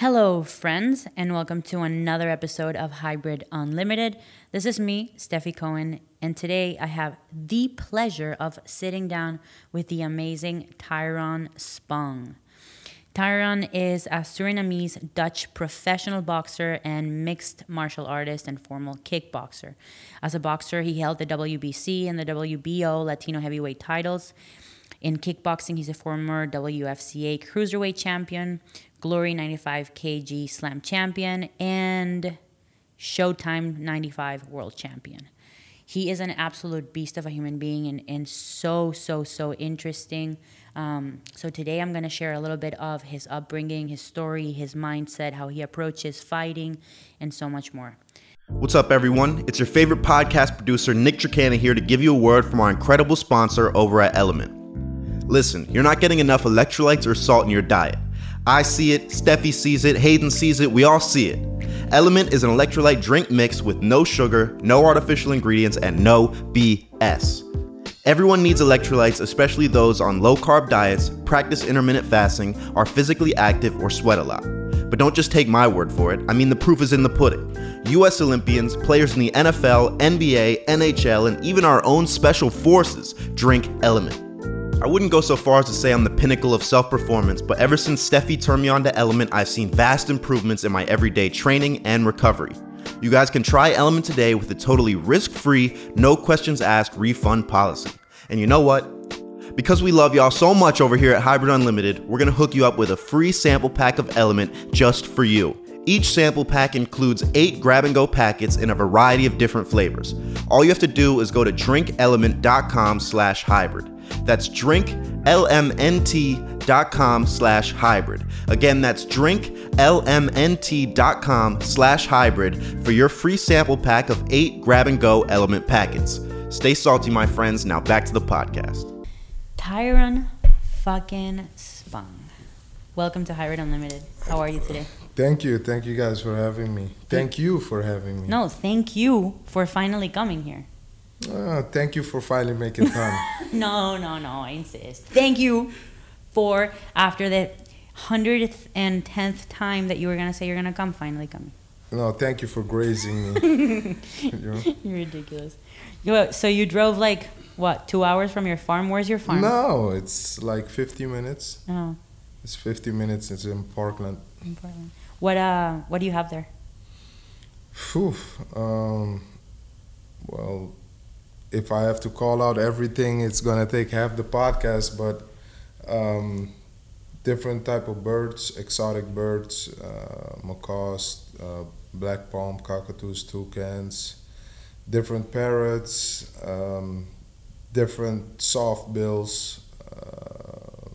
Hello, friends, and welcome to another episode of Hybrid Unlimited. This is me, Stefi Cohen, and today I have the pleasure of sitting down with the amazing Tyrone Spong. Tyrone is a Surinamese Dutch professional boxer and mixed martial artist and formal kickboxer. As a boxer, he held the WBC and the WBO Latino heavyweight titles. In kickboxing, he's a former WFCA cruiserweight champion, Glory 95 kg slam champion, and Showtime 95 world champion. He is an absolute beast of a human being and, and so, so, so interesting. Um, so today I'm going to share a little bit of his upbringing, his story, his mindset, how he approaches fighting, and so much more. What's up, everyone? It's your favorite podcast producer, Nick Tricana, here to give you a word from our incredible sponsor over at LMNT. Listen, you're not getting enough electrolytes or salt in your diet. I see it, Stefi sees it, Hayden sees it, we all see it. LMNT is an electrolyte drink mix with no sugar, no artificial ingredients, and no BS. Everyone needs electrolytes, especially those on low carb diets, practice intermittent fasting, are physically active, or sweat a lot. But don't just take my word for it, I mean, the proof is in the pudding. US Olympians, players in the NFL, NBA, NHL, and even our own special forces drink LMNT. I wouldn't go so far as to say I'm the pinnacle of self performance, but ever since Stefi turned me on to LMNT, I've seen vast improvements in my everyday training and recovery. You guys can try LMNT today with a totally risk free, no questions asked refund policy. And you know what? Because we love y'all so much over here at Hybrid Unlimited, we're gonna hook you up with a free sample pack of LMNT just for you. Each sample pack includes eight grab and go packets in a variety of different flavors. All you have to do is go to drinklmnt.com slash hybrid. That's drinklmnt.com slash hybrid. Again, that's drinklmnt.com slash hybrid for your free sample pack of eight grab and go LMNT packets. Stay salty, my friends. Now back to the podcast. Tyrone fucking Spong. Welcome to Hybrid Unlimited. How are you today? Thank you. Thank you guys for having me. Thank you for having me. No, thank you for finally coming here. Uh, thank you for finally making time. no, no, no, I insist. Thank you for after the hundredth and tenth time that you were gonna say you're gonna come, finally coming. No, thank you for grazing me. you know? You're ridiculous. So you drove like what two hours from your farm? Where's your farm? No, it's like 50 minutes. Oh. It's 50 minutes. It's in Parkland. In Parkland. What uh? What do you have there? Phew. Um. Well, if I have to call out everything, it's gonna take half the podcast. But um, different type of birds, exotic birds, uh, macaws, uh, black palm, cockatoos, toucans, different parrots, um, different soft bills, uh,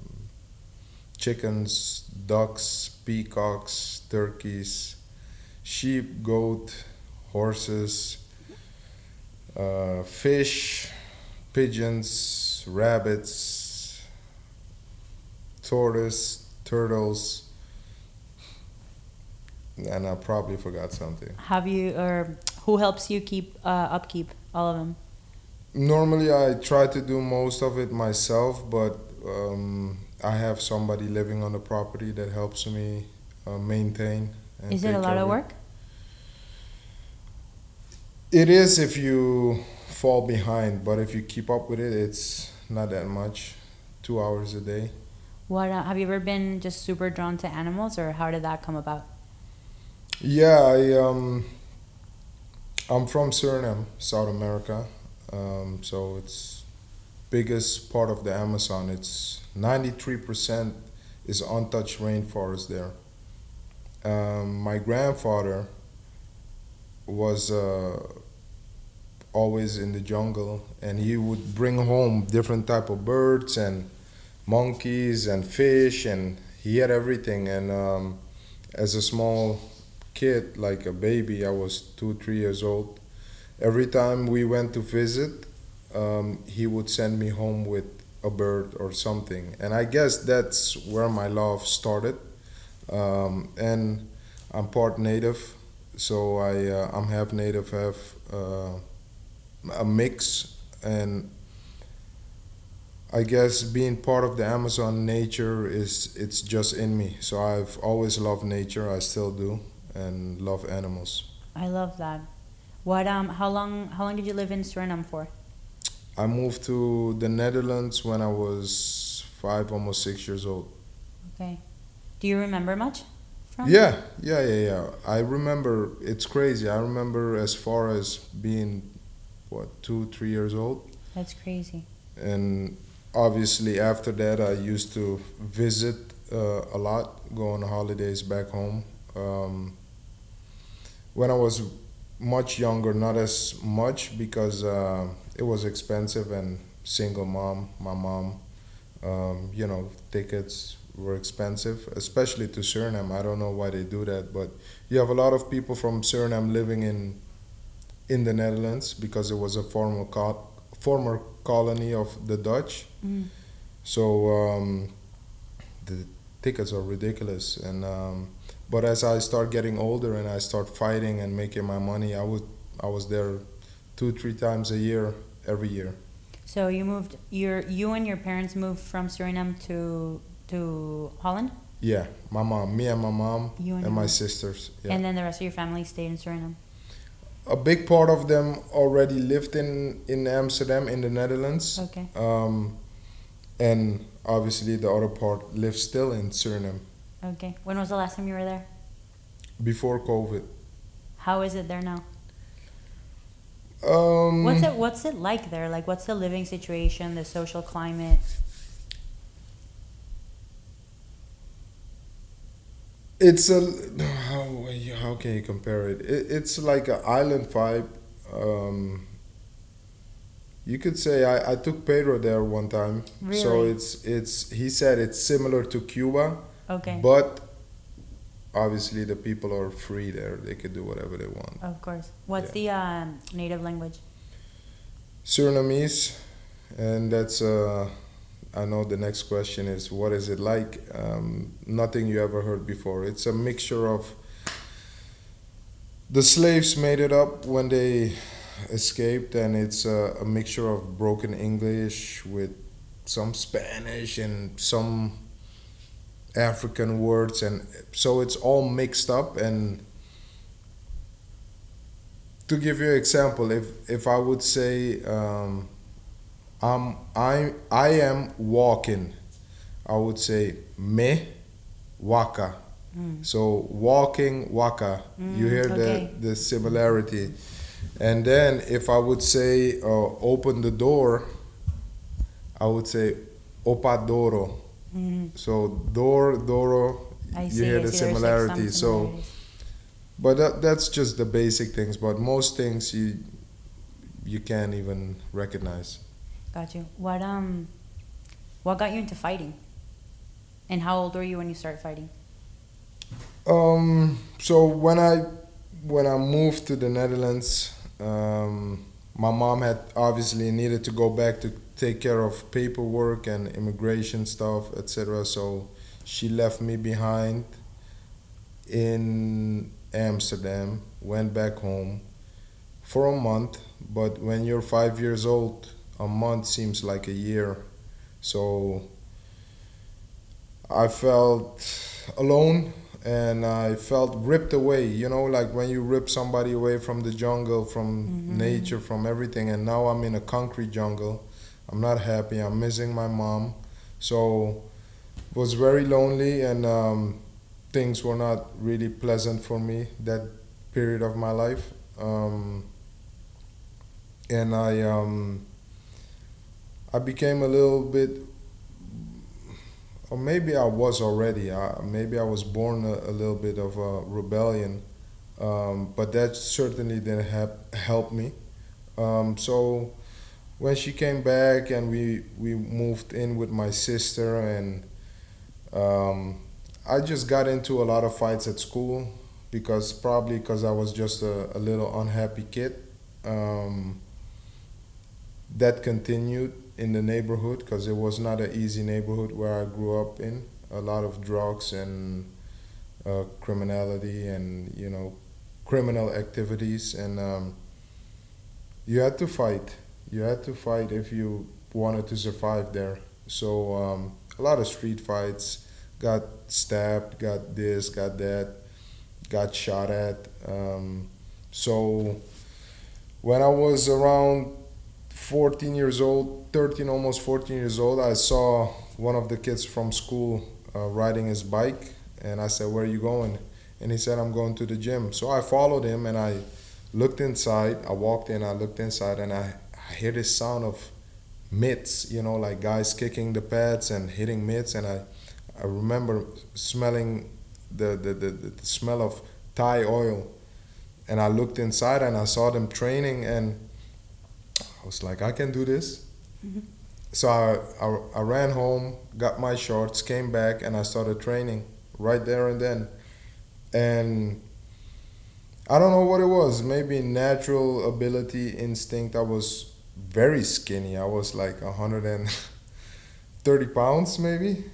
chickens, ducks, peacocks, turkeys, sheep, goat, horses uh, fish, pigeons, rabbits, tortoise, turtles, and I probably forgot something. Have you or who helps you keep uh, upkeep all of them? Normally, I try to do most of it myself, but um, I have somebody living on the property that helps me uh, maintain. Is it a lot of work? It is if you fall behind, but if you keep up with it, it's not that much. Two hours a day. What uh, have you ever been just super drawn to animals, or how did that come about? Yeah, I um, I'm from Suriname, South America. Um, so it's biggest part of the Amazon. It's 93% is untouched rainforest there. Um, my grandfather was uh, always in the jungle, and he would bring home different type of birds and monkeys and fish, and he had everything. And um, as a small kid, like a baby, I was two, three years old. Every time we went to visit, um, he would send me home with a bird or something, and I guess that's where my love started. Um, and I'm part native, so I uh, I'm half native, half uh, a mix, and I guess being part of the Amazon nature is it's just in me. So I've always loved nature. I still do, and love animals. I love that. What um how long how long did you live in Suriname for? I moved to the Netherlands when I was five, almost six years old. Okay. Do you remember much from? Yeah, yeah, yeah, yeah. I remember. It's crazy. I remember as far as being, what, two, three years old, That's crazy. and obviously after that I used to visit uh, a lot, go on holidays back home. Um, when I was much younger, not as much because uh, it was expensive and single mom, my mom, um, you know, tickets were expensive, especially to Suriname. I don't know why they do that, but you have a lot of people from Suriname living in in the Netherlands because it was a former co- former colony of the Dutch. Mm. So um, the tickets are ridiculous, and um, but as I start getting older and I start fighting and making my money, I would I was there two three times a year every year. So you moved your you and your parents moved from Suriname to to Holland? Yeah, my mom, me and my mom, You and and, my mom. sisters. Yeah. And then the rest of your family stayed in Suriname. A big part of them already lived in in Amsterdam in the Netherlands. Okay. Um, and obviously the other part lives still in Suriname Okay. When was the last time you were there? before COVID. How is it there now? Um, What's it what's it like there? Like what's the living situation, the social climate? It's a how how can you compare it? it it's like an island vibe. Um, you could say I, I took Pedro there one time. Really? So it's it's he said it's similar to Cuba, Okay. but obviously the people are free there. They could do whatever they want. Of course. What's the um, native language? Surinamese, and that's uh, I know the next question is what is it like? Um, nothing you ever heard before. It's a mixture of the slaves made it up when they escaped, and it's a, a mixture of broken English with some Spanish and some African words, and so it's all mixed up and to give you an example, if if I would say um, I'm I I am walking, I would say me waka. Mm. So walking waka, you Mm, hear okay. the the similarity, and then if I would say uh, open the door, I would say opadoro. Mhm. So door doro, I you see. hear I the there's, like, similarity. So. But that, that's just the basic things. But most things you you can't even recognize. Got you. What um, what got you into fighting? And how old were you when you started fighting? Um, so when I when I moved to the Netherlands, um, my mom had obviously needed to go back to take care of paperwork and immigration stuff, etc. So she left me behind in Amsterdam, went back home for a month. But when you're five years old, a month seems like a year. So I felt alone and I felt ripped away. You know, like when you rip somebody away from the jungle, from Mhm. nature, from everything. And now I'm in a concrete jungle. I'm not happy. I'm missing my mom. So it was very lonely and um, things were not really pleasant for me that period of my life. Um, and I um, I became a little bit or maybe I was already. Uh, maybe I was born a, a little bit of a rebellion, um, but that certainly didn't help help me. Um, so when she came back and we we moved in with my sister and um, I just got into a lot of fights at school because probably because I was just a, a little unhappy kid. Um, that continued in the neighborhood because it was not an easy neighborhood where I grew up in. A lot of drugs and uh, criminality and you know criminal activities and um, you had to fight. You had to fight if you wanted to survive there. So um, a lot of street fights, got stabbed, got this, got that, got shot at. Um, so when I was around 14 years old, 13, almost 14 years old, I saw one of the kids from school uh, riding his bike, and I said, "Where are you going?" And he said, "I'm going to the gym." So I followed him, and I looked inside. I walked in, I looked inside, and I, I hear this sound of mitts, you know, like guys kicking the pads and hitting mitts, and I, I remember smelling the, the, the, the smell of Thai oil, and I looked inside and I saw them training, and I was like, I can do this. Mm-hmm. So I, I, I ran home, got my shorts, came back, and I started training right there and then, and I don't know what it was. Maybe natural ability, instinct. I was very skinny. I was like 130 pounds maybe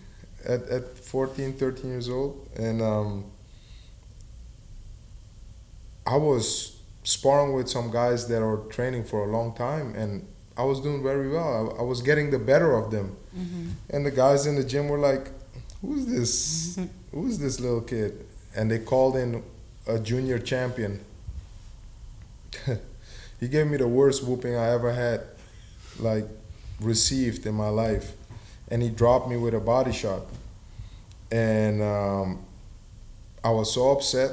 at, at 14, 13 years old. And um, I was sparring with some guys that are training for a long time and I was doing very well. I, I was getting the better of them. Mm-hmm. And the guys in the gym were like, who's this? who's this little kid? And they called in a junior champion. he gave me the worst whooping I ever had, like received in my life, and he dropped me with a body shot, and um, I was so upset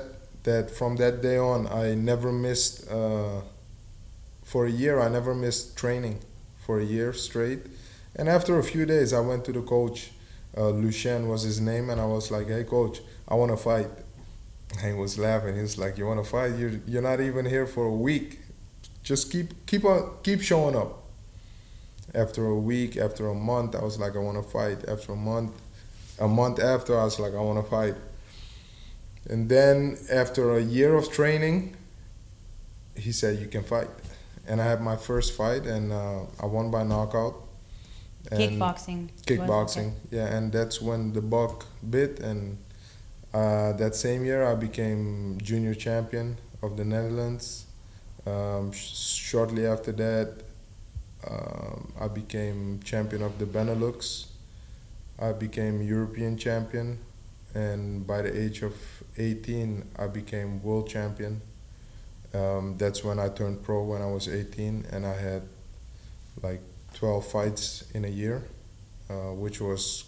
that from that day on I never missed. Uh, for a year, I never missed training for a year straight, and after a few days, I went to the coach. Uh, Lucien was his name, and I was like, "Hey, coach, I want to fight." And he was laughing. He was like, "You want to fight? You're you're not even here for a week. Just keep keep on keep showing up." After a week, after a month, I was like, "I want to fight." After a month, a month after, I was like, "I want to fight." And then after a year of training, he said, "You can fight." And I had my first fight, and uh, I won by knockout. And kickboxing. Kickboxing, yeah, and that's when the buck bit, and uh, that same year, I became junior champion of the Netherlands. Um, sh- shortly after that, um, I became champion of the Benelux. I became European champion, and by the age of 18, I became world champion. Um, that's when I turned pro when I was 18, and I had like 12 fights in a year, uh, which was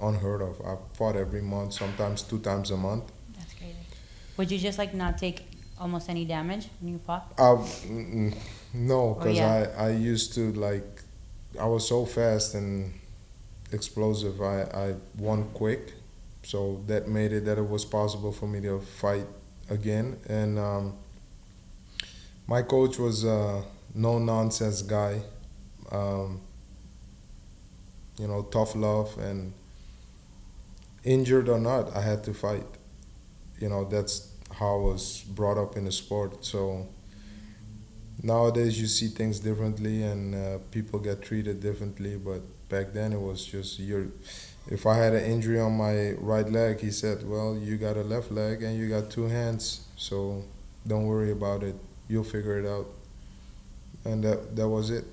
unheard of. I fought every month, sometimes two times a month. That's crazy. Would you just like not take almost any damage when you fought? Uh, no, because yeah. I, I used to like, I was so fast and explosive. I, I won quick, so that made it that it was possible for me to fight again. And um, my coach was a no nonsense guy. Um, you know, tough love and injured or not, I had to fight. You know, that's how I was brought up in the sport. So nowadays you see things differently and uh, people get treated differently. But back then it was just your. If I had an injury on my right leg, he said, "Well, you got a left leg and you got two hands, so don't worry about it. You'll figure it out." And that that was it.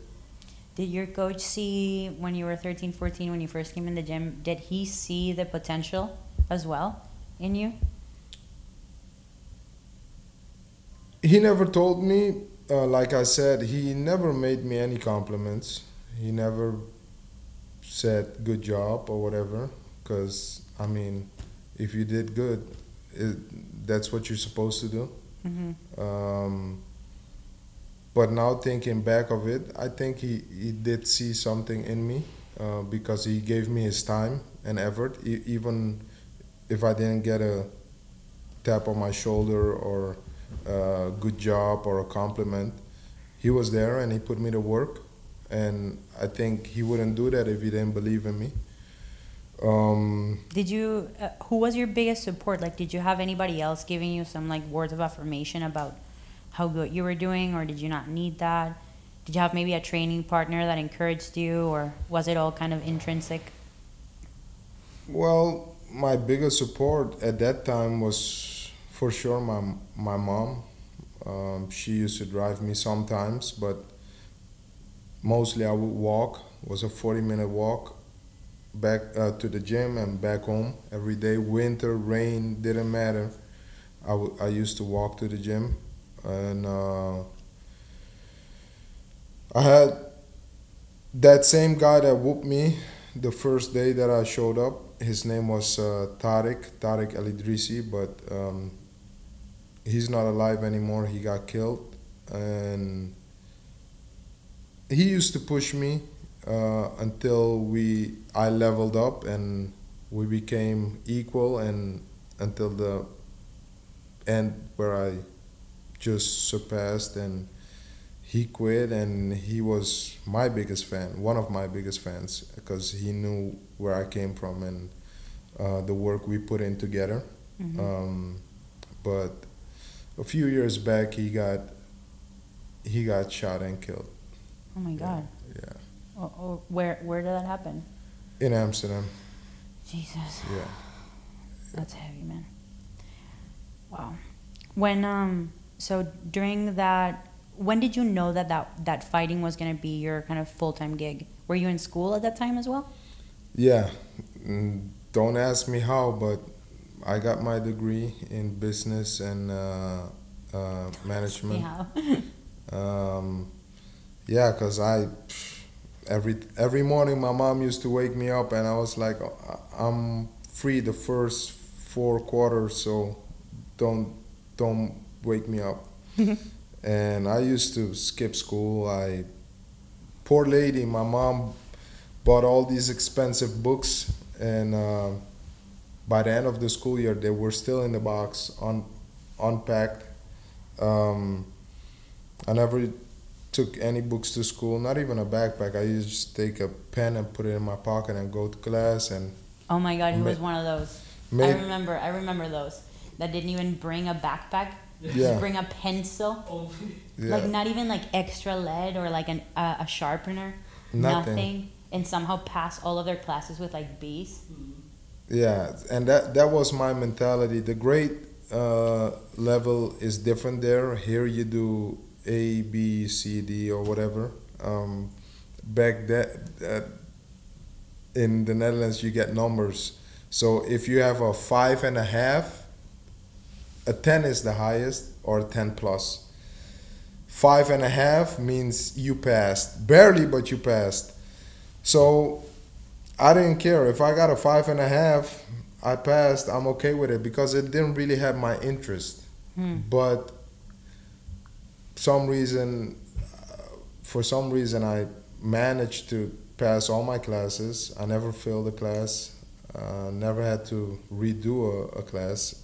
Did your coach see when you were 13, 14, when you first came in the gym, did he see the potential as well in you? He never told me, uh, like I said, he never made me any compliments. He never said good job or whatever, because, I mean, if you did good, it, that's what you're supposed to do. Mm-hmm. Um, but now thinking back of it, I think he, he did see something in me uh, because he gave me his time and effort. E- even if I didn't get a tap on my shoulder or a good job or a compliment, he was there and he put me to work. And I think he wouldn't do that if he didn't believe in me. Um, did you? Uh, who was your biggest support? Like, did you have anybody else giving you some like words of affirmation about how good you were doing, or did you not need that? Did you have maybe a training partner that encouraged you, or was it all kind of intrinsic? Well, my biggest support at that time was for sure my my mom. Um, she used to drive me sometimes, but mostly I would walk It was a 40 minute walk back uh, to the gym and back home every day. Winter, rain, didn't matter. I, w- I used to walk to the gym, and uh, I had that same guy that whooped me the first day that I showed up. His name was uh, Tariq Tariq Idrisi, but um, he's not alive anymore. He got killed, and he used to push me uh, until we I leveled up and we became equal, and until the end where I just surpassed and he quit and he was my biggest fan one of my biggest fans because he knew where i came from and uh, the work we put in together Mhm. um, but a few years back he got he got shot and killed oh my God. yeah Oh, oh, where where did that happen? in amsterdam Jesus, yeah that's heavy, man. Wow. When um, so during that, when did you know that that that fighting was gonna be your kind of full time gig? Were you in school at that time as well? yeah Mm, don't ask me how but i got my degree in business and uh, uh, management Yeah. Um, yeah, cause I every every morning my mom used to wake me up, and I was like, "I- I'm free the first four quarters, so don't don't wake me up. and I used to skip school. I poor lady, my mom bought all these expensive books, and uh, by the end of the school year, they were still in the box, un, unpacked. Um, I never took any books to school, not even a backpack. I used to just take a pen and put it in my pocket and go to class and Oh my God, who was one of those? I remember. I remember those that didn't even bring a backpack. Yeah. Just bring a pencil. yeah, Like not even like extra lead or like an uh, a sharpener. Nothing. And somehow pass all of their classes with like B's. yeah, and that that was my mentality. The grade uh, level is different there. Here you do A, B, C, D, or whatever. Um, back that, that in the Netherlands you get numbers. So if you have a five and a half, a ten is the highest or ten plus. Five and a half means you passed barely, but you passed. So I didn't care if I got a five and a half. I passed. I'm okay with it because it didn't really have my interest. Hmm. But some reason, uh, for some reason, I managed to pass all my classes. I never failed a class. Uh, never had to redo a, a class.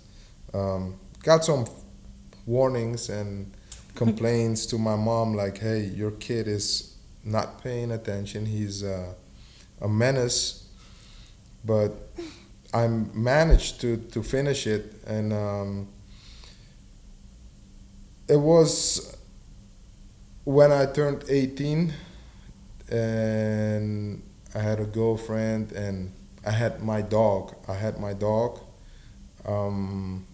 Um, got some warnings and complaints to my mom, like, "Hey, your kid is not paying attention. He's uh, a menace." But I managed to to finish it, and um, it was when I turned 18 and I had a girlfriend and I had my dog. I had my dog, um,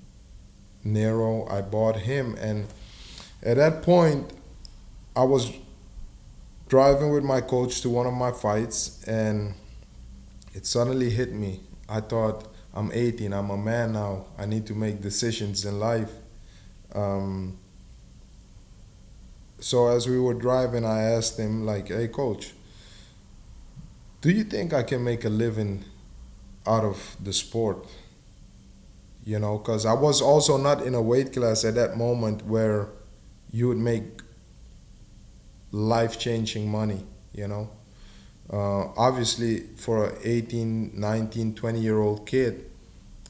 Nero. I bought him, and at that point, I was driving with my coach to one of my fights, and it suddenly hit me. I thought, I'm 18, I'm a man now. I need to make decisions in life. Um, so as we were driving, I asked him, like, hey, coach, do you think I can make a living out of the sport? You know, because I was also not in a weight class at that moment where you would make life changing money, you know. Uh, obviously, for an 18, 19, 20 year old kid,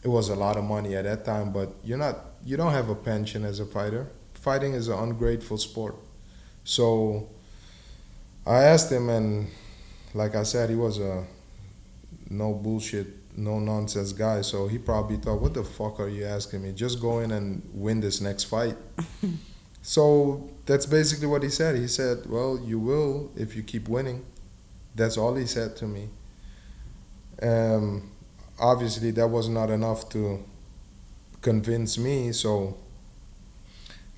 it was a lot of money at that time, but you're not, you don't have a pension as a fighter. Fighting is an ungrateful sport. So I asked him, and like I said, he was a no bullshit, no nonsense guy. So he probably thought, "What the fuck are you asking me? Just go in and win this next fight." so that's basically what he said. He said, "Well, you will if you keep winning." That's all he said to me. Um, obviously, that was not enough to convince me. So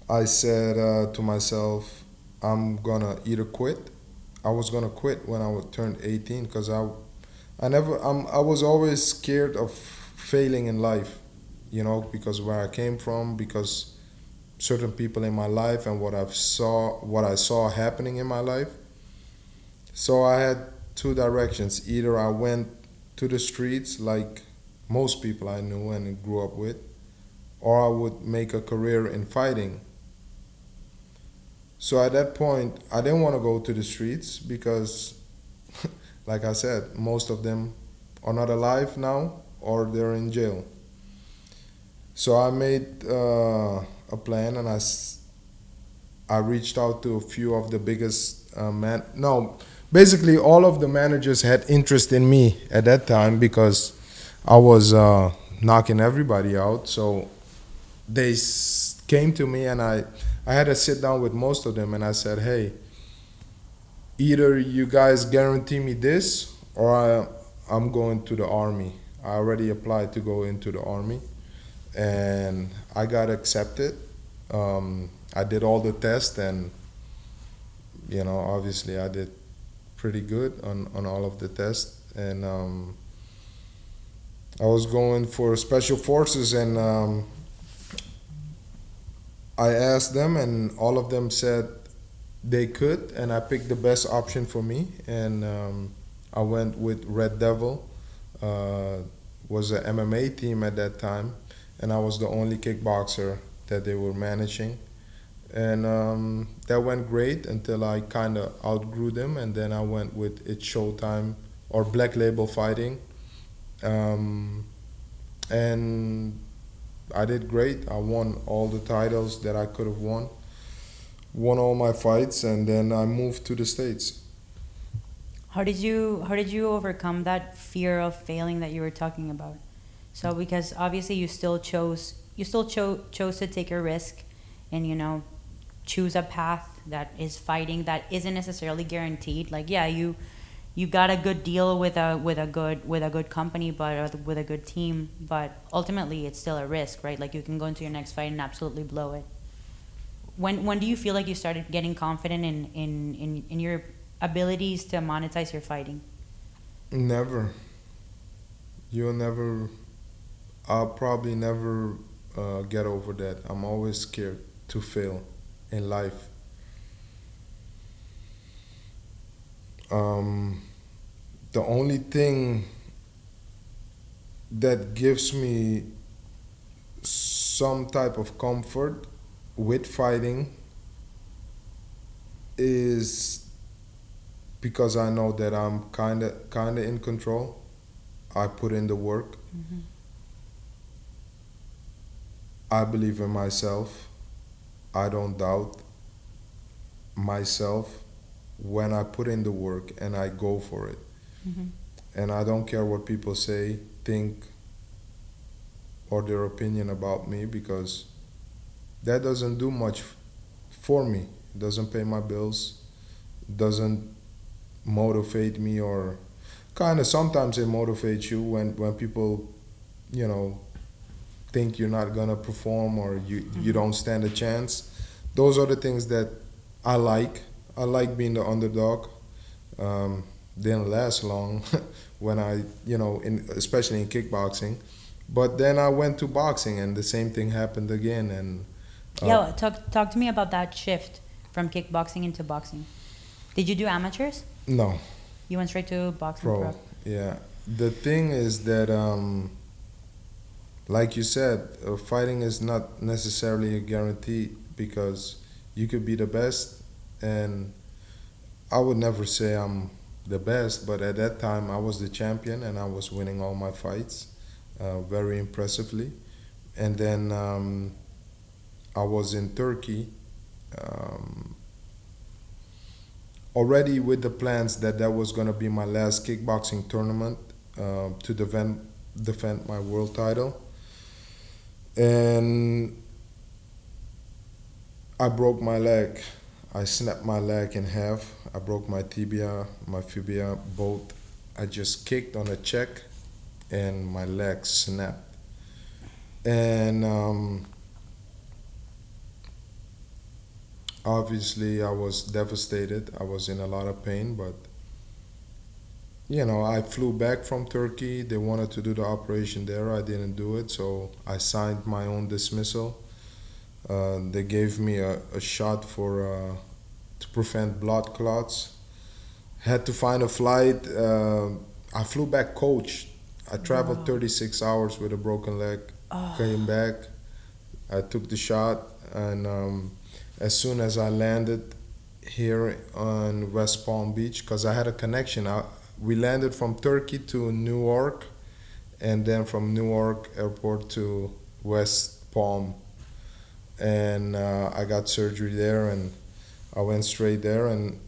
I said uh, to myself, I'm gonna either quit, I was gonna quit when I was turned 18 because I, I never, I'm, I was always scared of failing in life, you know, because where I came from, because certain people in my life and what I've saw, what I saw happening in my life. So I had two directions. Either I went to the streets like most people I knew and grew up with, or I would make a career in fighting so at that point, I didn't want to go to the streets because, like I said, most of them are not alive now or they're in jail. So I made uh, a plan and I, I reached out to a few of the biggest uh, man. No, basically all of the managers had interest in me at that time because I was uh, knocking everybody out. So they came to me and I I had to sit down with most of them and I said, hey, either you guys guarantee me this or I, I'm going to the army. I already applied to go into the army and I got accepted. Um, I did all the tests and, you know, obviously I did pretty good on, on all of the tests. And um, I was going for special forces and um, I asked them, and all of them said they could, and I picked the best option for me, and um, I went with Red Devil. Uh, was an MMA team at that time, and I was the only kickboxer that they were managing, and um, that went great until I kind of outgrew them, and then I went with It's Showtime or Black Label Fighting, um, and I did great. I won all the titles that I could have won. Won all my fights, and then I moved to the states. How did you How did you overcome that fear of failing that you were talking about? So because obviously you still chose you still chose chose to take a risk, and you know, choose a path that is fighting that isn't necessarily guaranteed. Like yeah, you you got a good deal with a with a good with a good company, but with a good team. But ultimately, it's still a risk, right? Like you can go into your next fight and absolutely blow it. When when do you feel like you started getting confident in in in, in your abilities to monetize your fighting? Never. You'll never. I'll probably never uh, get over that. I'm always scared to fail in life um, the only thing that gives me some type of comfort with fighting is because I know that I'm kind of kind of in control. I put in the work. Mm-hmm. I believe in myself. I don't doubt myself when I put in the work and I go for it. Mm-hmm. And I don't care what people say, think, or their opinion about me because that doesn't do much for me. It doesn't pay my bills, doesn't motivate me or kind of sometimes it motivates you when, when people, you know, think you're not gonna perform or you, mm-hmm. you don't stand a chance. Those are the things that I like I like being the underdog. Um, didn't last long when I, you know, in, especially in kickboxing. But then I went to boxing, and the same thing happened again. And uh, yeah, talk talk to me about that shift from kickboxing into boxing. Did you do amateurs? No. You went straight to boxing pro. pro. Yeah. The thing is that, um, like you said, uh, fighting is not necessarily a guarantee because you could be the best and I would never say I'm the best, but at that time I was the champion and I was winning all my fights uh, very impressively. And then um, I was in Turkey um, already with the plans that that was going to be my last kickboxing tournament uh, to defend defend my world title. And I broke my leg I snapped my leg in half. I broke my tibia, my fibia, both. I just kicked on a check and my leg snapped. And um, obviously, I was devastated. I was in a lot of pain, but you know, I flew back from Turkey. They wanted to do the operation there. I didn't do it, so I signed my own dismissal. Uh, they gave me a, a shot for uh, to prevent blood clots. Had to find a flight. Uh, I flew back coach. I traveled Wow. 36 hours with a broken leg. Oh. Came back. I took the shot, and um, as soon as I landed here on West Palm Beach, because I had a connection, I, we landed from Turkey to Newark, and then from Newark airport to West Palm, and uh, I got surgery there, and I went straight there, and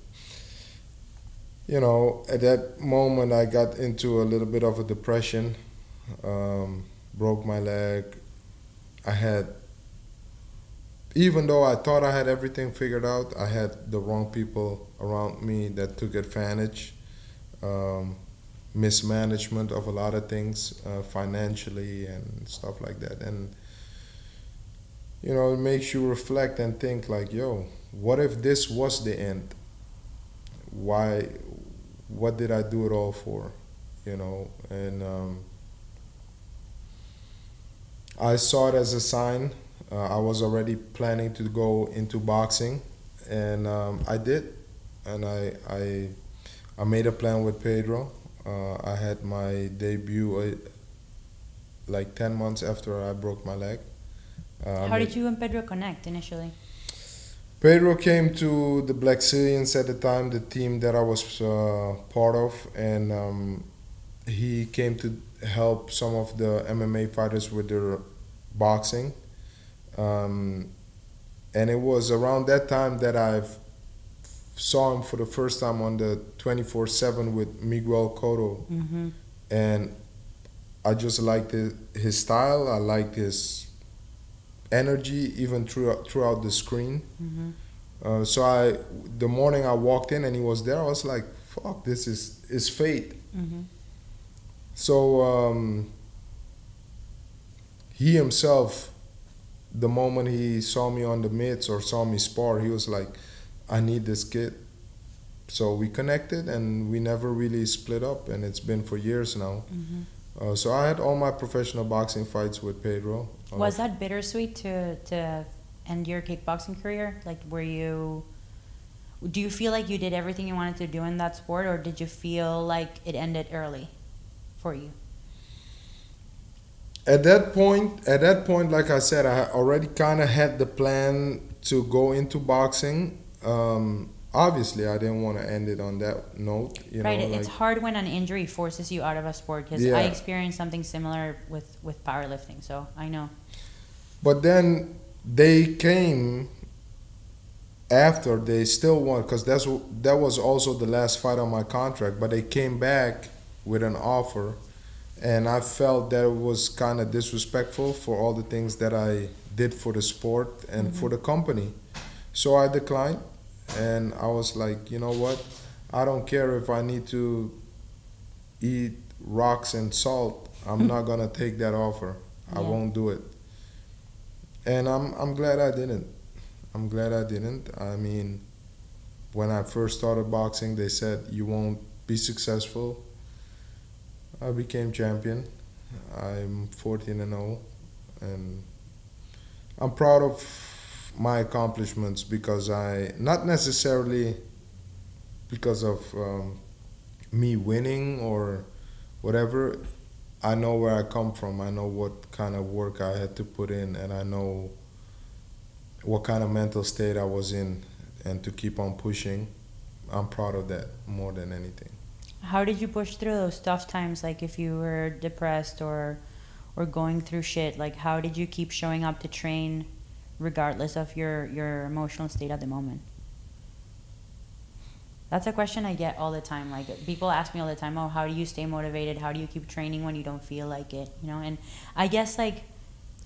you know, at that moment, I got into a little bit of a depression, um, broke my leg. I had, even though I thought I had everything figured out, I had the wrong people around me that took advantage. Um, mismanagement of a lot of things uh, financially and stuff like that. And, you know, it makes you reflect and think, like, yo, what if this was the end? Why, what did I do it all for? You know, and um, I saw it as a sign. Uh, I was already planning to go into boxing, and um, I did. And I, I, I made a plan with Pedro. Uh, I had my debut uh, like 10 months after I broke my leg. I How did you and Pedro connect initially? Pedro came to the Blackzilians at the time, the team that I was uh, part of, and um, he came to help some of the MMA fighters with their boxing. Um, and it was around that time that I saw him for the first time on the 24 7 with Miguel Cotto. Mm-hmm. And I just liked his, his style, I liked his energy, even throughout, throughout the screen. Mm-hmm. Uh, so I, the morning I walked in and he was there, I was like, "Fuck, this is is fate." Mm-hmm. So um, he himself, the moment he saw me on the mitts or saw me spar, he was like, "I need this kid." So we connected and we never really split up, and it's been for years now. Mm-hmm. Uh, so I had all my professional boxing fights with Pedro. Uh, Was that bittersweet to to end your kickboxing career? Like, were you? Do you feel like you did everything you wanted to do in that sport, or did you feel like it ended early for you? at that point at that point like i said i already kind of had the plan to go into boxing um, obviously i didn't want to end it on that note you right. know like it's hard when an injury forces you out of a sport because I experienced something similar with with powerlifting, so I know. But then they came after they still won because that's that was also the last fight on my contract but they came back with an offer and i felt that it was kind of disrespectful for all the things that i did for the sport and for the company. So i declined and i was like you know what? I don't care if i need to eat rocks and salt. I'm not gonna take that offer. I won't do it and i'm i'm glad i didn't. I'm glad i didn't. I mean when i first started boxing they said you won't be successful. I became champion. I'm 14 and 0 and i'm proud of my accomplishments because i not necessarily because of um, me winning or whatever i know where i come from i know what kind of work i had to put in and i know what kind of mental state i was in and to keep on pushing i'm proud of that more than anything How did you push through those tough times? Like if you were depressed or or going through shit, like how did you keep showing up to train regardless of your your emotional state at the moment? That's a question I get all the time. Like people ask me all the time, "Oh, how do you stay motivated? How do you keep training when you don't feel like it?" You know, and I guess like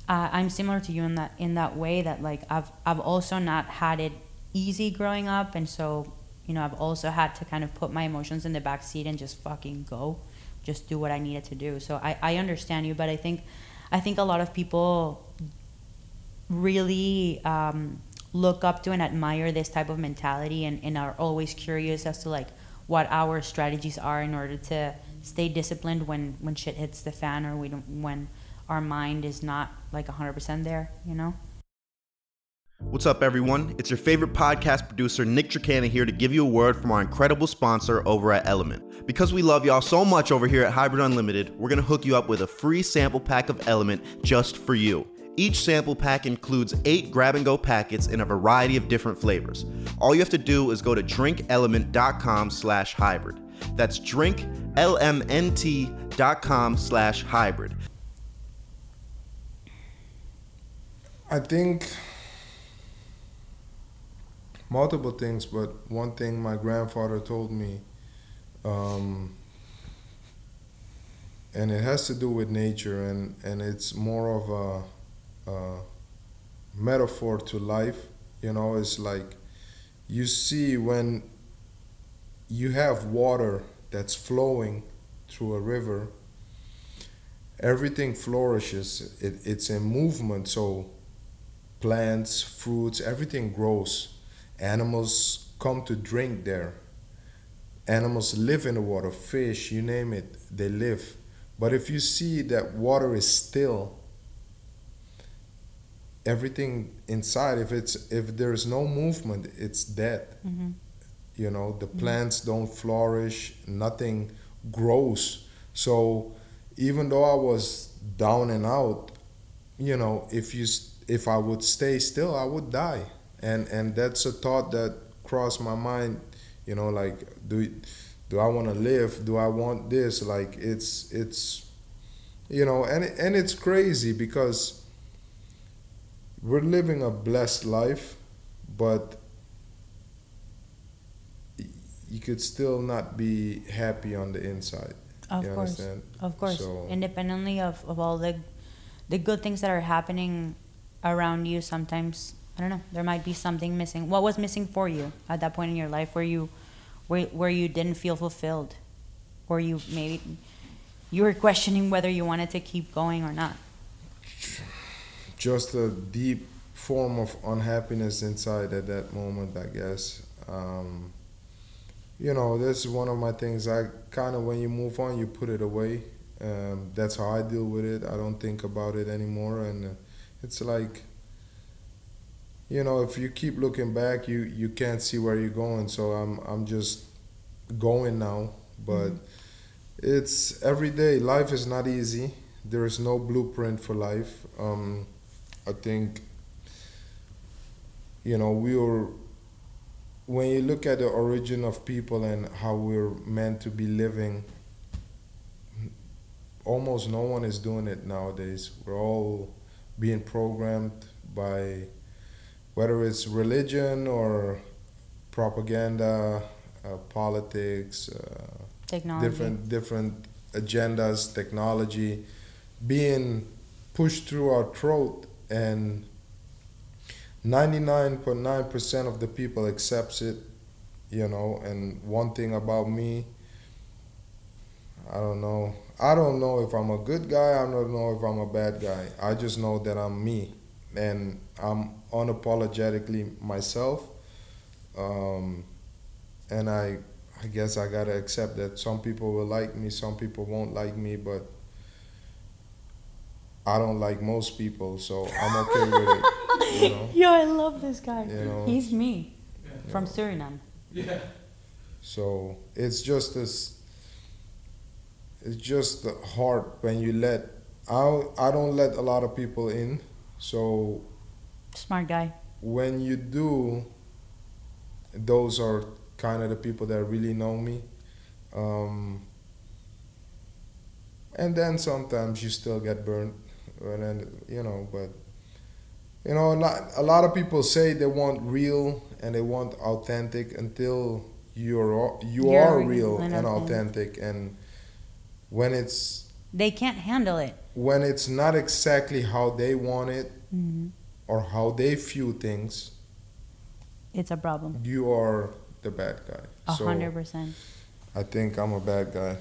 uh, I'm similar to you in that in that way that like I've I've also not had it easy growing up, and so you know I've also had to kind of put my emotions in the back seat and just fucking go, just do what I needed to do. So I I understand you, but I think I think a lot of people really um, look up to and admire this type of mentality and, and are always curious as to like what our strategies are in order to stay disciplined when when shit hits the fan or we don't when our mind is not like 100% there you know What's up, everyone? It's your favorite podcast producer, Nick Tricana, here to give you a word from our incredible sponsor over at LMNT. Because we love y'all so much over here at Hybrid Unlimited, we're to hook you up with a free sample pack of LMNT just for you. Each sample pack includes eight grab and go packets in a variety of different flavors. All you have to do is go to drinklmnt.com slash hybrid. That's drinklmnt.com slash hybrid. I think multiple things, but one thing my grandfather told me, um, and it has to do with nature, and, and it's more of a, a metaphor to life. You know, it's like you see when you have water that's flowing through a river, everything flourishes. It, it's in movement, so plants, fruits, everything grows Animals come to drink there. Animals live in the water, fish, you name it, they live. But if you see that water is still, everything inside, if it's if there's no movement, it's dead. Mm-hmm. You know, the mm-hmm. plants don't flourish, nothing grows. So even though I was down and out, you know, if you if I would stay still, I would die and and that's a thought that crossed my mind you know like do do I want to live do I want this like it's it's you know and and it's crazy because we're living a blessed life but you could still not be happy on the inside of you course understand? of course so, independently of, of all the the good things that are happening around you sometimes I don't know. There might be something missing. What was missing for you at that point in your life where you, where, where you didn't feel fulfilled, or you maybe you were questioning whether you wanted to keep going or not? Just a deep form of unhappiness inside at that moment, I guess. Um, you know, that's one of my things. I kind of, when you move on, you put it away. Um, that's how I deal with it. I don't think about it anymore, and it's like you know, if you keep looking back, you you can't see where you're going. So I'm I'm just going now, but mm-hmm. it's every day. Life is not easy. There is no blueprint for life. Um, I think you know we were when you look at the origin of people and how we're meant to be living almost no one is doing it nowadays we're all being programmed by whether it's religion or propaganda, uh, politics, uh, technology. different different agendas, technology, being pushed through our throat, and 99.9% of the people accepts it, you know. And one thing about me, I don't know. I don't know if I'm a good guy. I don't know if I'm a bad guy. I just know that I'm me, and I'm unapologetically myself. Um, and I, I guess I gotta accept that some people will like me, some people won't like me, but I don't like most people, so I'm okay with it. You know? Yo, I love this guy. You know? He's me yeah. from Suriname. Yeah. So it's just this. It's just the heart when you let. I I don't let a lot of people in, so Smart guy. When you do, those are kind of the people that really know me. Um, and then sometimes you still get burnt, and then you know, but you know, not, a lot of people say they want real and they want authentic until you're you you're are real and authentic, and when it's they can't handle it when it's not exactly how they want it. Mm-hmm or how they view things, it's a problem. You are the bad guy. A hundred percent. I think I'm a bad guy.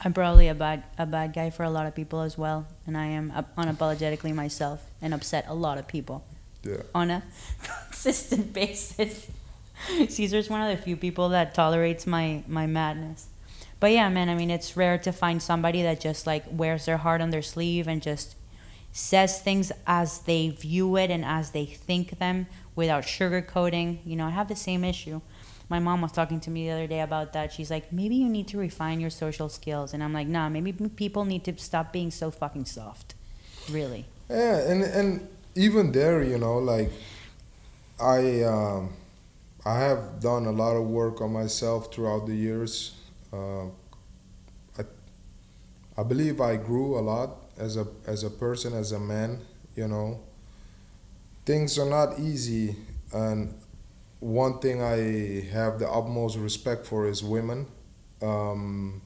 I'm probably a bad a bad guy for a lot of people as well, and I am unapologetically myself and upset a lot of people. Yeah. On a consistent basis. Caesar's one of the few people that tolerates my my madness. But yeah, man, I mean, it's rare to find somebody that just like wears their heart on their sleeve and just says things as they view it and as they think them without sugarcoating. You know, I have the same issue. My mom was talking to me the other day about that. She's like, maybe you need to refine your social skills. And I'm like, nah, maybe people need to stop being so fucking soft. Really. Yeah, and, and even there, you know, like, I, um, I have done a lot of work on myself throughout the years. Uh, I, I believe I grew a lot as a as a person, as a man. You know, things are not easy, and one thing I have the utmost respect for is women. Um,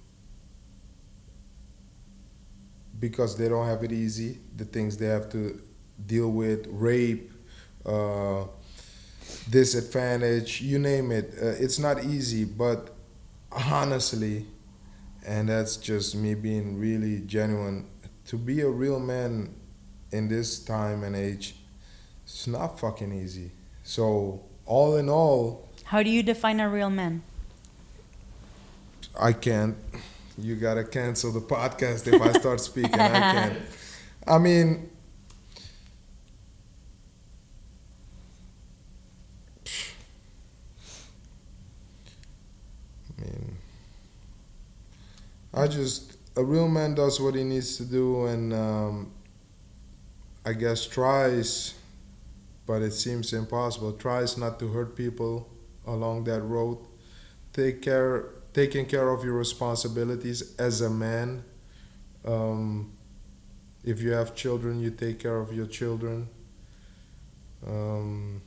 because they don't have it easy, the things they have to deal with, rape, uh, disadvantage, you name it. Uh, it's not easy, but honestly, and that's just me being really genuine, to be a real man in this time and age, it's not fucking easy. So, all in all, how do you define a real man? I can't. You gotta cancel the podcast if I start speaking. I can't. I mean, I just a real man does what he needs to do, and um, I guess tries, but it seems impossible. Tries not to hurt people along that road. Take care, taking care of your responsibilities as a man. Um, if you have children, you take care of your children. Um,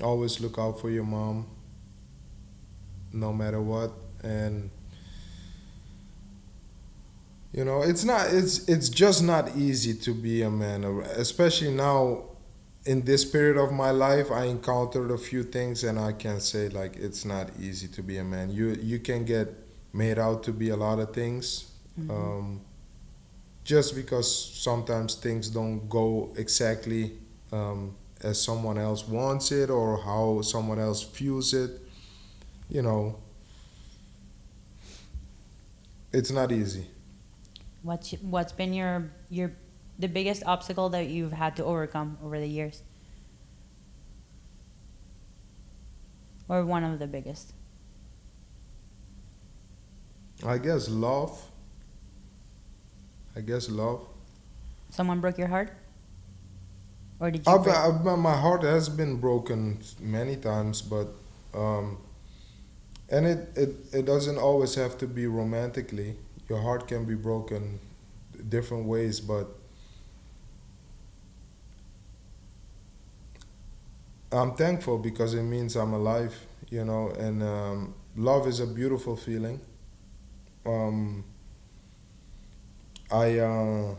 always look out for your mom, no matter what and you know it's not it's it's just not easy to be a man especially now in this period of my life i encountered a few things and i can say like it's not easy to be a man you you can get made out to be a lot of things mm-hmm. um, just because sometimes things don't go exactly um, as someone else wants it or how someone else views it you know it's not easy. What's what's been your your the biggest obstacle that you've had to overcome over the years? Or one of the biggest? I guess love. I guess love. Someone broke your heart? Or did you? I've, I've, my heart has been broken many times, but um, and it, it, it doesn't always have to be romantically. Your heart can be broken different ways, but I'm thankful because it means I'm alive, you know, and um, love is a beautiful feeling. Um, I, uh,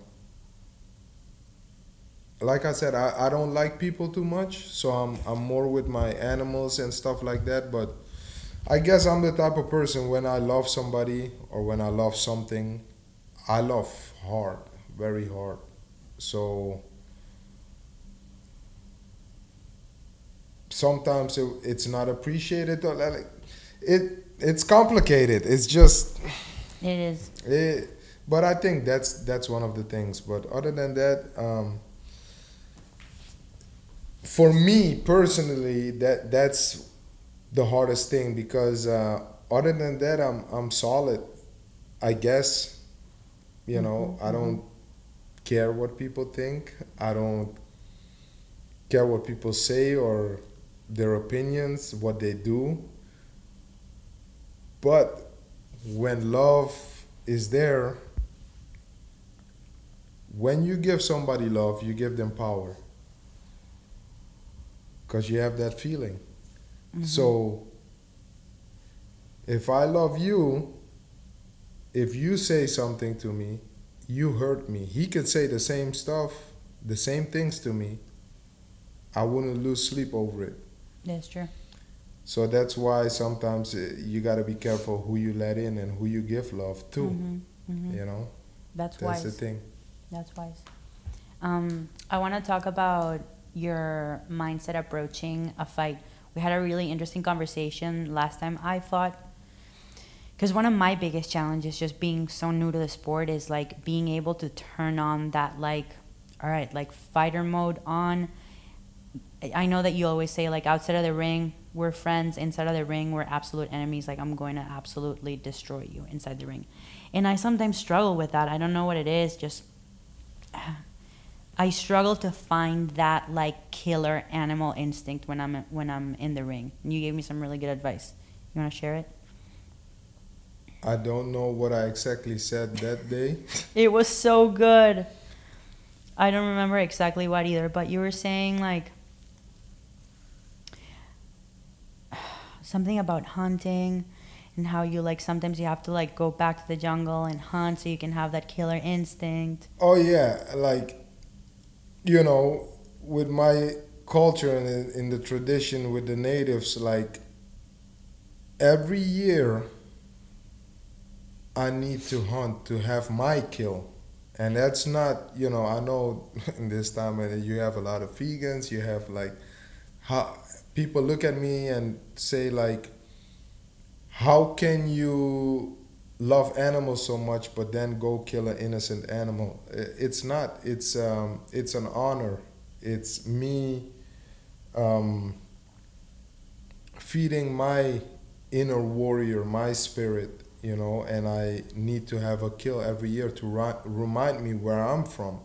like I said, I, I don't like people too much, so I'm, I'm more with my animals and stuff like that, but I guess I'm the type of person when I love somebody or when I love something, I love hard, very hard. So sometimes it, it's not appreciated. Like, It it's complicated. It's just it is. It, but I think that's that's one of the things. But other than that, um, for me personally, that that's the hardest thing because uh, other than that, I'm I'm solid. I guess, you know, mm-hmm. I don't care what people think. I don't care what people say or their opinions, what they do. But when love is there, when you give somebody love, you give them power. Because you have that feeling. Mm-hmm. So if I love you, if you say something to me, you hurt me. He could say the same stuff, the same things to me. I wouldn't lose sleep over it. That's true. So that's why sometimes uh, you got to be careful who you let in and who you give love to. Mm-hmm. Mm-hmm. You know. That's, that's wise. the thing. That's wise. Um, I want to talk about your mindset approaching a fight. We had a really interesting conversation last time I fought. Because one of my biggest challenges, just being so new to the sport, is like being able to turn on that, like, all right, like fighter mode on. I know that you always say, like, outside of the ring, we're friends. Inside of the ring, we're absolute enemies. Like, I'm going to absolutely destroy you inside the ring. And I sometimes struggle with that. I don't know what it is. Just I struggle to find that like killer animal instinct when I'm when I'm in the ring. And you gave me some really good advice. You want to share it? I don't know what I exactly said that day. it was so good. I don't remember exactly what either, but you were saying like something about hunting and how you like sometimes you have to like go back to the jungle and hunt so you can have that killer instinct. Oh yeah, like you know, with my culture and in, the tradition with the natives, like every year I need to hunt to have my kill. And that's not, you know, I know in this time and you have a lot of vegans, you have like how people look at me and say like how can you love animals so much but then go kill an innocent animal. It's not it's um, it's an honor. It's me um, feeding my inner warrior my spirit you know and i need to have a kill every year to ri- remind me where i'm from.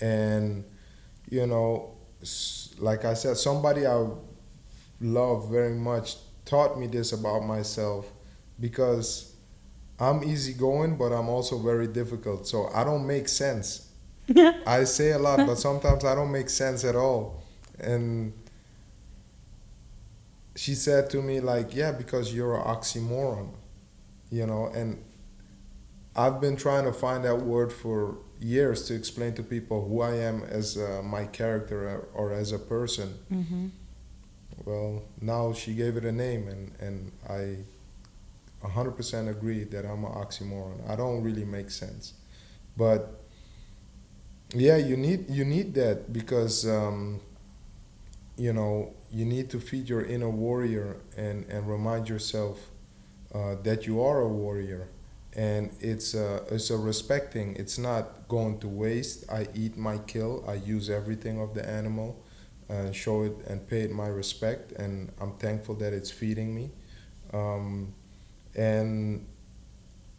And you know like i said somebody i love very much taught me this about myself because I'm easygoing, but I'm also very difficult. So I don't make sense. I say a lot, but sometimes I don't make sense at all. And she said to me, like, yeah, because you're an oxymoron, you know, and I've been trying to find that word for years to explain to people who I am as uh, my character or as a person. Mm-hmm. Well, now she gave it a name, and, and I 100% agree that I'm an oxymoron. I don't really make sense. But yeah, you need you need that because um, you know you need to feed your inner warrior and and remind yourself uh, that you are a warrior. And it's a, it's a respecting. It's not going to waste. I eat my kill. I use everything of the animal, and show it and pay it my respect. And I'm thankful that it's feeding me. Um, and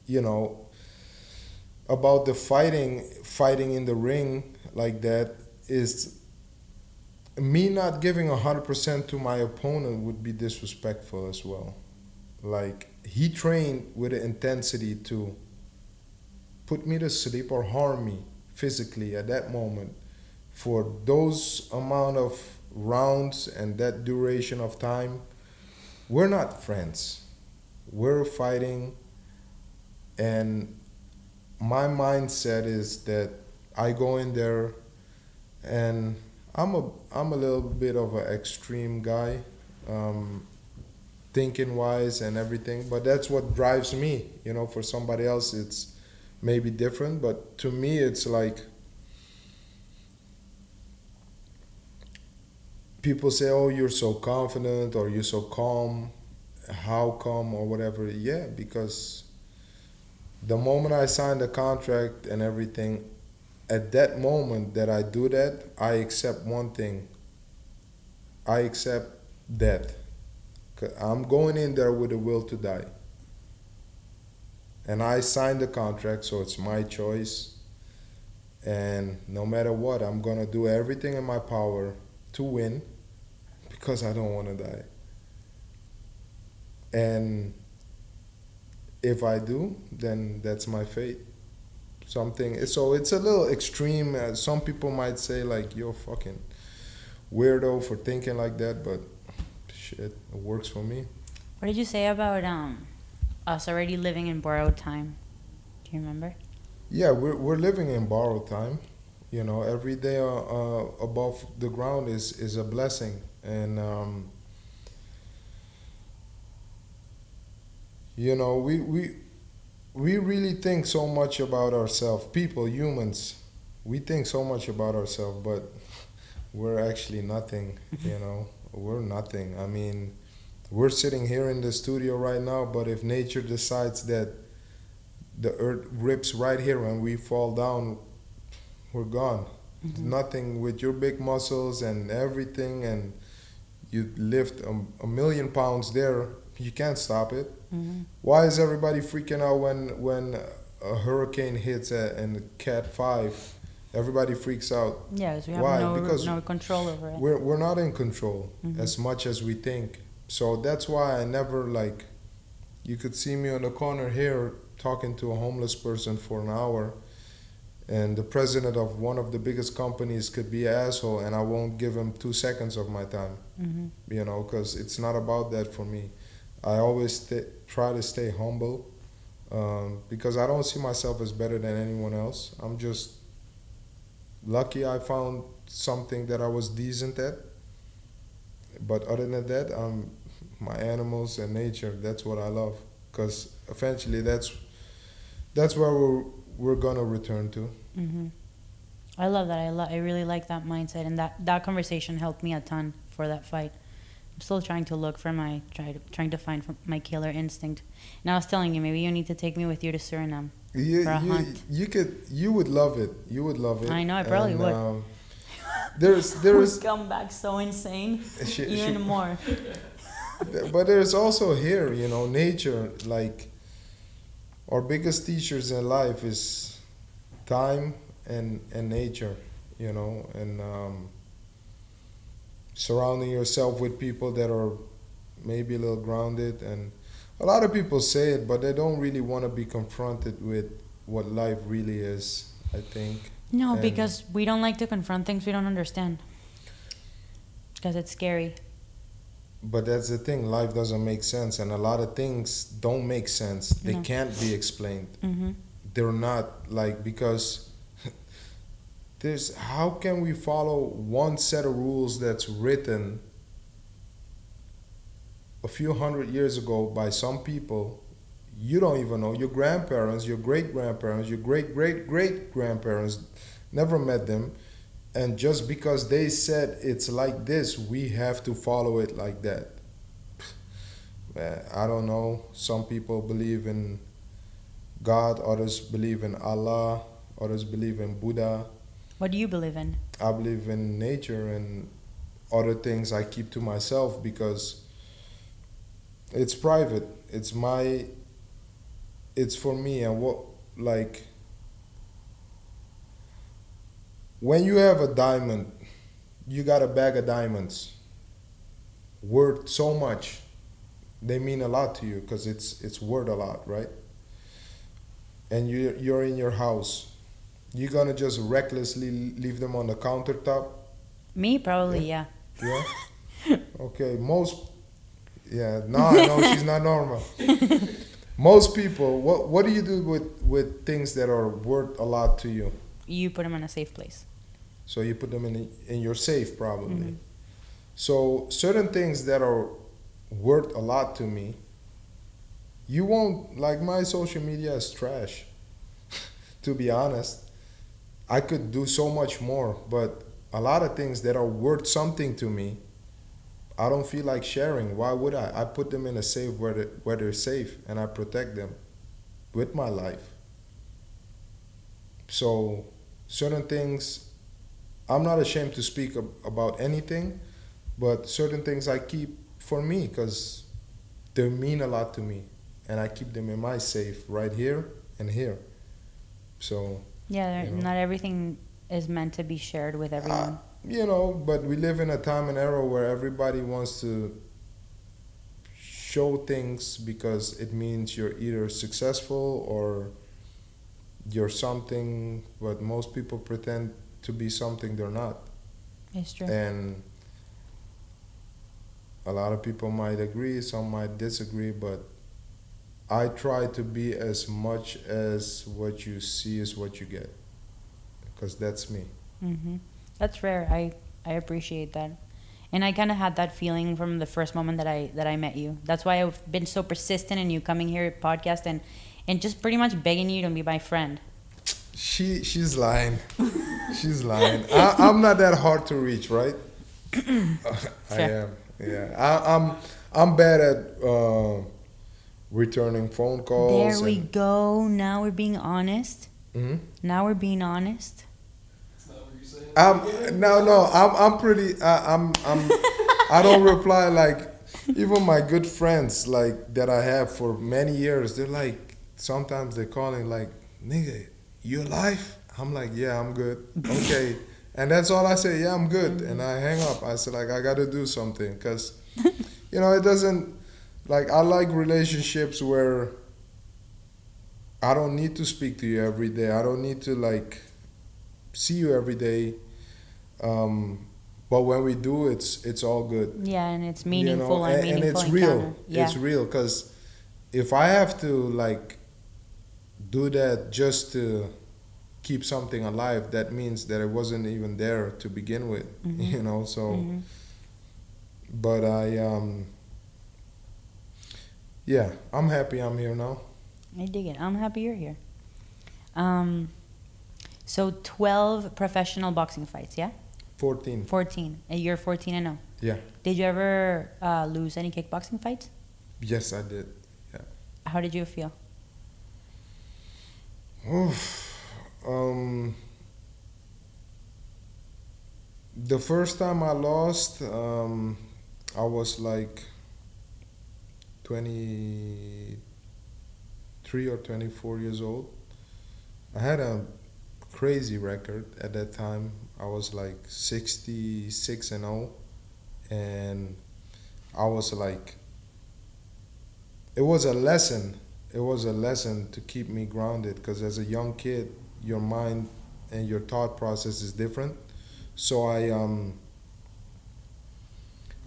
you know about the fighting fighting in the ring like that is me not giving 100% to my opponent would be disrespectful as well. Like he trained with the intensity to put me to sleep or harm me physically at that moment. For those amount of rounds and that duration of time we're not friends we're fighting and my mindset is that I go in there and I'm a I'm a little bit of an extreme guy, um, thinking wise and everything. But that's what drives me. You know, for somebody else it's maybe different, but to me it's like people say, "Oh, you're so confident," or "You're so calm." How come or whatever. Yeah because the moment i signed the contract and everything at that moment that i do that i accept one thing. I accept death. i'm going in there with a will to die. And i signed the contract so it's my choice. And no matter what i'm going to do everything in my power to win because i don't want to die and if I do, then that's my fate. Something. So it's a little extreme. Uh, some people might say like you're fucking weirdo for thinking like that, but shit, it works for me. What did you say about um us already living in borrowed time? Do you remember? Yeah, we're we're living in borrowed time. You know, every day uh, uh, above the ground is is a blessing, and um, You know, we we we really think so much about ourselves. People, humans, we think so much about ourselves, but we're actually nothing. You know, we're nothing. I mean, we're sitting here in the studio right now, but if nature decides that the earth rips right here and we fall down, we're gone. Mm-hmm. Nothing with your big muscles and everything, and you lift a, a million pounds there, you can't stop it. Mm-hmm. Why is everybody freaking out when when a hurricane hits at, in Cat Five? Everybody freaks out. Yeah, 'cause we have Why? no Because no control over it. We're we're not in control Mhm. as much as we think. So that's why I never like. You could see me on the corner here talking to a homeless person for an hour, and the president of one of the biggest companies could be an asshole, and I won't give him two seconds of my time. Mm-hmm. You know, because it's not about that for me. I always try to stay humble, um, because I don't see myself as better than anyone else. I'm just lucky I found something that I was decent at. But other than that, um, my animals and nature, that's what I love. Because eventually that's that's where we're, we're to return to. Mm-hmm. I love that. I lo- I really like that mindset, and that that conversation helped me a ton for that fight. I'm still trying to look for my try to, trying to find for my killer instinct. And I was telling you, maybe you need to take me with you to Suriname. You, For a you, hunt. you could you would love it. You would love it. I know, I probably would. Um, there's there's come back so insane, she- even she- more. but there's also here, you know, nature. Like our biggest teachers in life is time and and nature, you know, and um, surrounding yourself with people that are maybe a little grounded. And a lot of people say it, but they don't really want to be confronted with what life really is. I think. No, And- because we don't like to confront things we don't understand. Because it's scary. But that's the thing. Life doesn't make sense, and a lot of things don't make sense. They No. can't be explained. Mm-hmm. they're not like because there's how can we follow one set of rules that's written a few hundred years ago by some people? You don't even know. Your grandparents your great grandparents your great great great grandparents never met them. And just because they said it's like this we have to follow it like that. Man, i don't know. Some people believe in God, others believe in Allah, others believe in Buddha. What do you believe in? I believe in nature and other things I keep to myself because it's private. It's my it's for me and what like when you have a diamond, you got a bag of diamonds worth so much. They mean a lot to you because it's it's worth a lot, right? and you you're in your house, you're gonna just recklessly leave them on the countertop. Me, probably, yeah. Yeah. okay. Most. Yeah. No, no, she's not normal. Most people. What What do you do with with things that are worth a lot to you? You put them in a safe place. So you put them in in your safe probably. Mhm. So certain things that are worth a lot to me, you won't like my social media is trash. to be honest, I could do so much more, but a lot of things that are worth something to me, I don't feel like sharing. Why would I? I put them in a safe where they, where they're safe and I protect them with my life. So certain things I'm not ashamed to speak ab- about anything, but certain things I keep for me because they mean a lot to me, and I keep them in my safe right here and here. So Yeah, You know. not everything is meant to be shared with uh, everyone. you know, but we live in a time and era where everybody wants to show things because it means you're either successful or you're something, but most people pretend to be something they're not. it's true. And a lot of people might agree, some might disagree, but I try to be as much as what you see is what you get. Because that's me. hmm That's rare. I I appreciate that, and I kind of had that feeling from the first moment that I that I met you. That's why I've been so persistent in you coming here podcast and and just pretty much begging you to be my friend. She she's lying. she's lying. I, I'm not that hard to reach, right? I am. Yeah. I, I'm I'm bad at uh, returning phone calls. There we go. Now we're being honest. Mhm. Now we're being honest. I'm um, no no. I'm I'm pretty. I, I'm I'm. I don't reply like even my good friends like that I have for many years. They're like sometimes they're calling like nigga, you alive? I'm like yeah, I'm good. Okay, and that's all I say. Yeah, I'm good, and mm-hmm. I hang up. I said like I got to do something because you know it doesn't like I like relationships where I don't need to speak to you every day. I don't need to like see you every day. Um, but when we do, it's it's all good. Yeah, and it's meaningful You meaningful know, and, and, and it's encounter. real. Yeah. It's real because if I have to like do that just to keep something alive, that means that it wasn't even there to begin with. Mhm. You know, so. Mhm. But I um. Yeah, I'm happy I'm here now. I dig it. I'm happy you're here. Um, so 12 professional boxing fights, yeah? 14. 14. And you're 14 and 0. Yeah. Did you ever uh, lose any kickboxing fights? Yes, I did. Yeah. How did you feel? Oof. Um, the first time I lost, um, I was like 23 or 24 years old. I had a crazy record at that time. I was like 66 and 0. And I was like, it was a lesson it was a lesson to keep me grounded because as a young kid your mind and your thought process is different so i um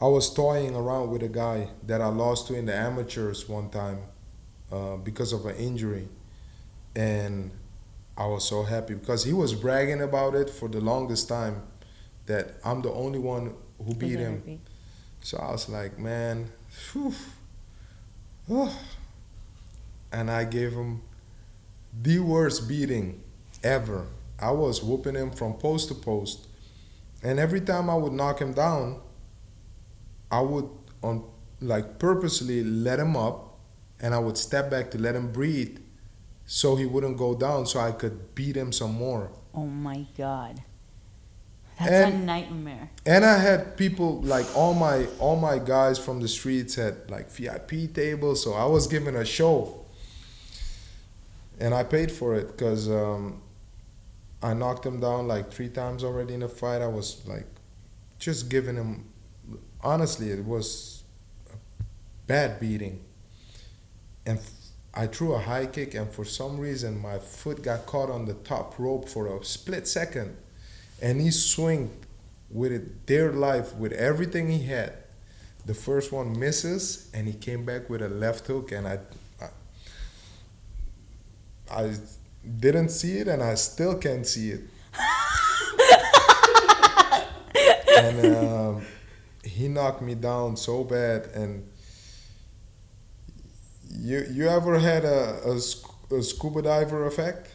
i was toying around with a guy that i lost to in the amateurs one time uh, because of an injury and i was so happy because he was bragging about it for the longest time that i'm the only one who beat him so I was like, man, phew. Oh. and I gave him the worst beating ever. I was whooping him from post to post, and every time I would knock him down, I would on like purposely let him up, and I would step back to let him breathe, so he wouldn't go down, so I could beat him some more. Oh my God. That's a And- nightmare. And I had people like all my all my guys from the streets had like VIP tables, so I was given a show, and I paid for it because um, I knocked him down like three times already in a fight. I was like just giving him. Honestly, it was a bad beating, and I threw a high kick, and for some reason my foot got caught on the top rope for a split second, and he swung with it their life with everything he had. The first one misses, and he came back with a left hook, and I, I, I didn't see it, and I still can't see it. and um, he knocked me down so bad, and you you ever had a, a, sc- a scuba diver effect?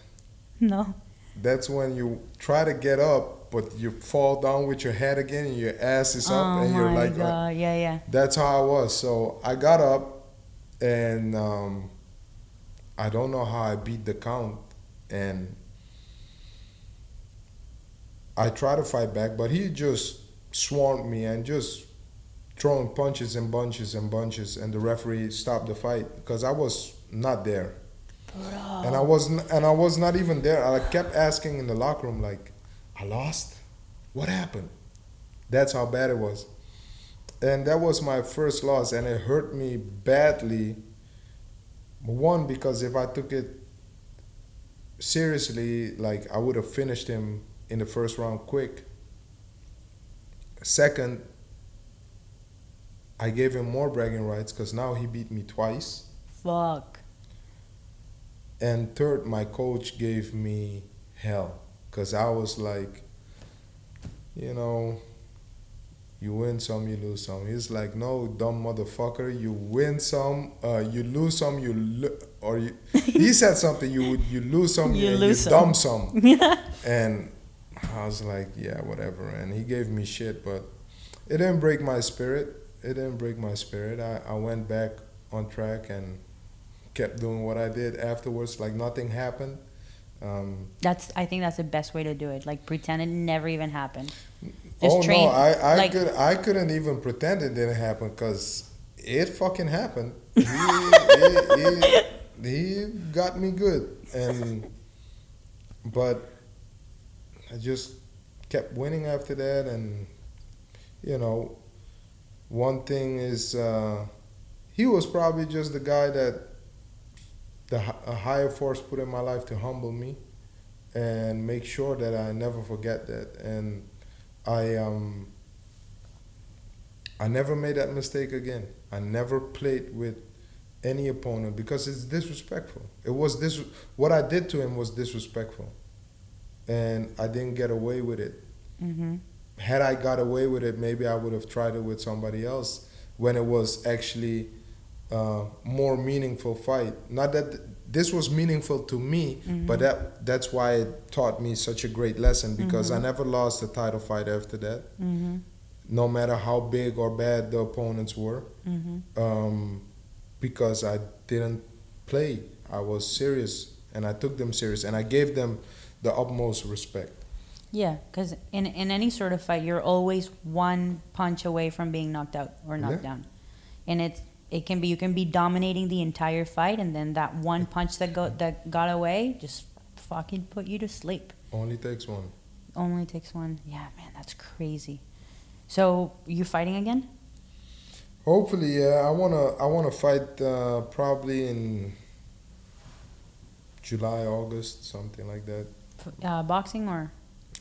No. That's when you try to get up, but you fall down with your head again, and your ass is up, oh and you're like, God. Yeah, yeah. that's how I was. So I got up, and um, I don't know how I beat the count, and I try to fight back, but he just swarmed me and just throwing punches and bunches and bunches, and the referee stopped the fight because I was not there Bro. and I wasn't and I was not even there. I kept asking in the locker room like, I lost? What happened? That's how bad it was. And that was my first loss and it hurt me badly. One because if I took it seriously, like I would have finished him in the first round quick. Second, I gave him more bragging rights because now he beat me twice. Fuck. And third, my coach gave me hell because I was like, you know, You win some, you lose some. He's like, no, dumb motherfucker. You win some, uh, you lose some. You lo- or you, he said something. You you lose some, You and lose you some. dumb some. and I was like, yeah, whatever. And he gave me shit, but it didn't break my spirit. It didn't break my spirit. I, I went back on track and kept doing what I did afterwards, like nothing happened. Um, That's I think that's the best way to do it. Like pretend it never even happened. Just oh train, no, I I like- could I couldn't even pretend it didn't happen because it fucking happened. He, he, he, he got me good, and but I just kept winning after that, and you know, one thing is uh, he was probably just the guy that the a higher force put in my life to humble me and make sure that I never forget that and I um I never made that mistake again. I never played with any opponent because it's disrespectful. It was this what I did to him was disrespectful. And I didn't get away with it. hmm Had I got away with it, maybe I would have tried it with somebody else when it was actually uh, more meaningful fight. Not that th- this was meaningful to me, but that that's why it taught me such a great lesson because I never lost a title fight after that. hmm No matter how big or bad the opponents were, hmm um, because I didn't play. I was serious and I took them serious and I gave them the utmost respect. Yeah, because in in any sort of fight, you're always one punch away from being knocked out or knocked Yeah. down, and it's it can be you can be dominating the entire fight, and then that one punch that go that got away just fucking put you to sleep. Only takes one. Only takes one. Yeah, man, that's crazy. So you fighting again? Hopefully, yeah. I wanna I wanna fight uh, probably in July, August, something like that. Uh, boxing or?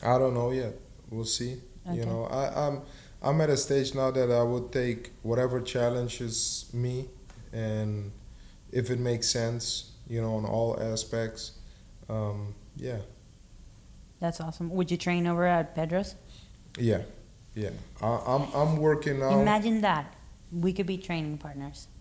I don't know yet. We'll see. Okay. You know, I, I'm I'm at a stage now that I would take whatever challenges me, and if it makes sense, you know, on all aspects. Um, yeah, That's awesome. Would you train over at Pedro's? yeah, yeah. I, I'm I'm working now. Imagine that. We could be training partners.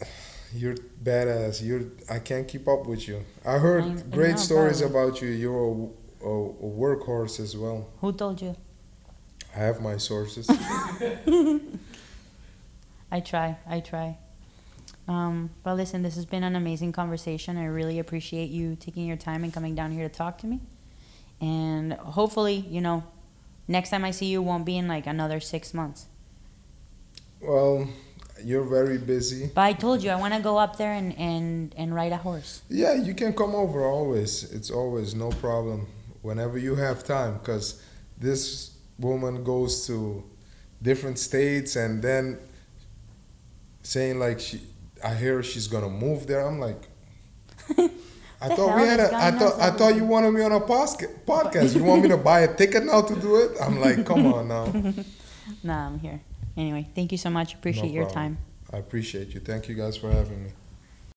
You're badass. You're. I can't keep up with you. I heard I- great stories probably. about you. You're a, a, a workhorse as well. Who told you? I have my sources. I try. I try. Um, but listen, this has been an amazing conversation. I really appreciate you taking your time and coming down here to talk to me. And hopefully, you know, next time I see you won't be in like another six months. well, you're very busy. But I told you I want to go up there and, and, and ride a horse. Yeah, you can come over always. It's always no problem. Whenever you have time, because this woman goes to different states and then saying like she, I hear she's gonna move there. I'm like, I thought we had a. I thought I thought you wanted me on a podcast. You want me to buy a ticket now to do it? I'm like, come on now. Nah, I'm here. Anyway, thank you so much. Appreciate your problem. time. I appreciate you. Thank you guys for having me.